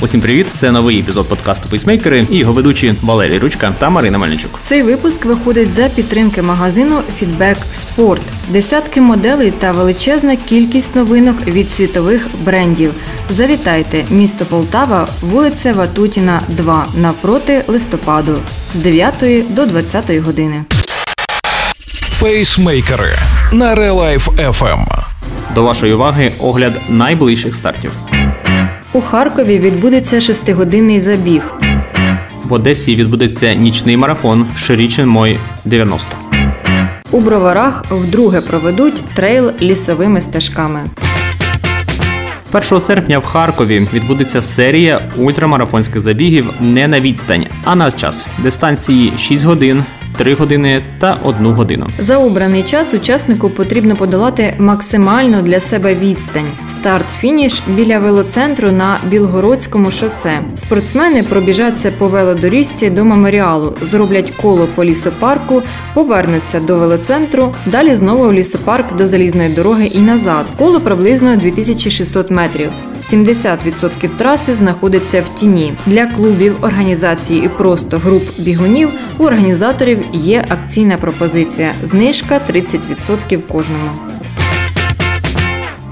Усім привіт! Це новий епізод подкасту Пейсмейкери і його ведучі Валерій Ручка та Марина Мельничук. Цей випуск виходить за підтримки магазину Feedback Sport. Десятки моделей та величезна кількість новинок від світових брендів. Завітайте, місто Полтава, вулиця Ватутіна, 2, навпроти листопаду з 9 до 20 години. Пейсмейкери на Life FM. До вашої уваги огляд найближчих стартів. У Харкові відбудеться шестигодинний забіг. В Одесі відбудеться нічний марафон Ширічен Мой 90. У Броварах вдруге проведуть трейл лісовими стежками. 1 серпня в Харкові відбудеться серія ультрамарафонських забігів не на відстань, а на час дистанції 6 годин, 3 години та 1 годину. За обраний час учаснику потрібно подолати максимально для себе відстань. Старт-фініш біля велоцентру на Білгородському шосе. Спортсмени пробіжаться по велодоріжці до меморіалу, зроблять коло по лісопарку, повернуться до велоцентру, далі знову в лісопарк до залізної дороги і назад. Коло приблизно 2600 метрів. 70% траси знаходиться в тіні. Для клубів, організацій і просто груп бігунів у організаторів є акційна пропозиція. Знижка 30% кожному.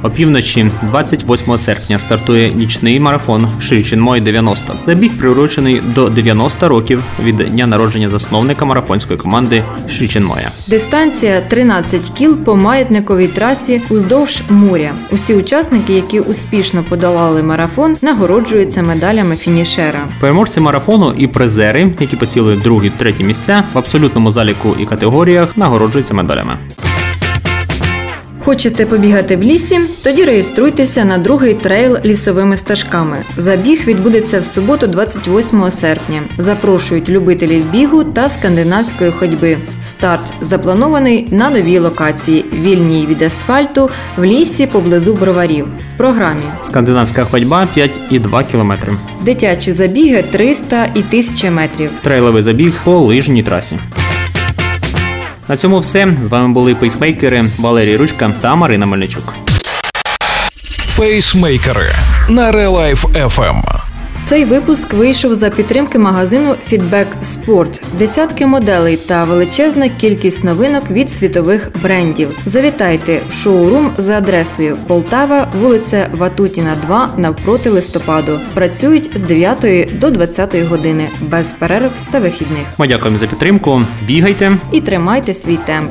Опівночі 28 серпня стартує нічний марафон Ширчин Мой 90. Забіг приурочений до 90 років від дня народження засновника марафонської команди Ширчин Моя. Дистанція 13 кіл по маятниковій трасі уздовж моря. Усі учасники, які успішно подолали марафон, нагороджуються медалями фінішера. Переможці марафону і призери, які посіли другі треті місця в абсолютному заліку і категоріях, нагороджуються медалями. Хочете побігати в лісі? Тоді реєструйтеся на другий трейл лісовими стежками. Забіг відбудеться в суботу, 28 серпня. Запрошують любителів бігу та скандинавської ходьби. Старт запланований на новій локації, вільній від асфальту в лісі поблизу Броварів. В програмі Скандинавська ходьба 5,2 км. дитячі забіги 300 і 1000 метрів. Трейловий забіг по лижній трасі. На цьому все. З вами були пейсмейкери Валерій Ручка та Марина Мельничук. Пейсмейкери на Релайф FM. Цей випуск вийшов за підтримки магазину Feedback Sport. Десятки моделей та величезна кількість новинок від світових брендів. Завітайте в шоурум за адресою Полтава, вулиця Ватутіна, 2 навпроти листопаду. Працюють з 9 до 20 години без перерв та вихідних. Ми дякуємо за підтримку. Бігайте. І тримайте свій темп.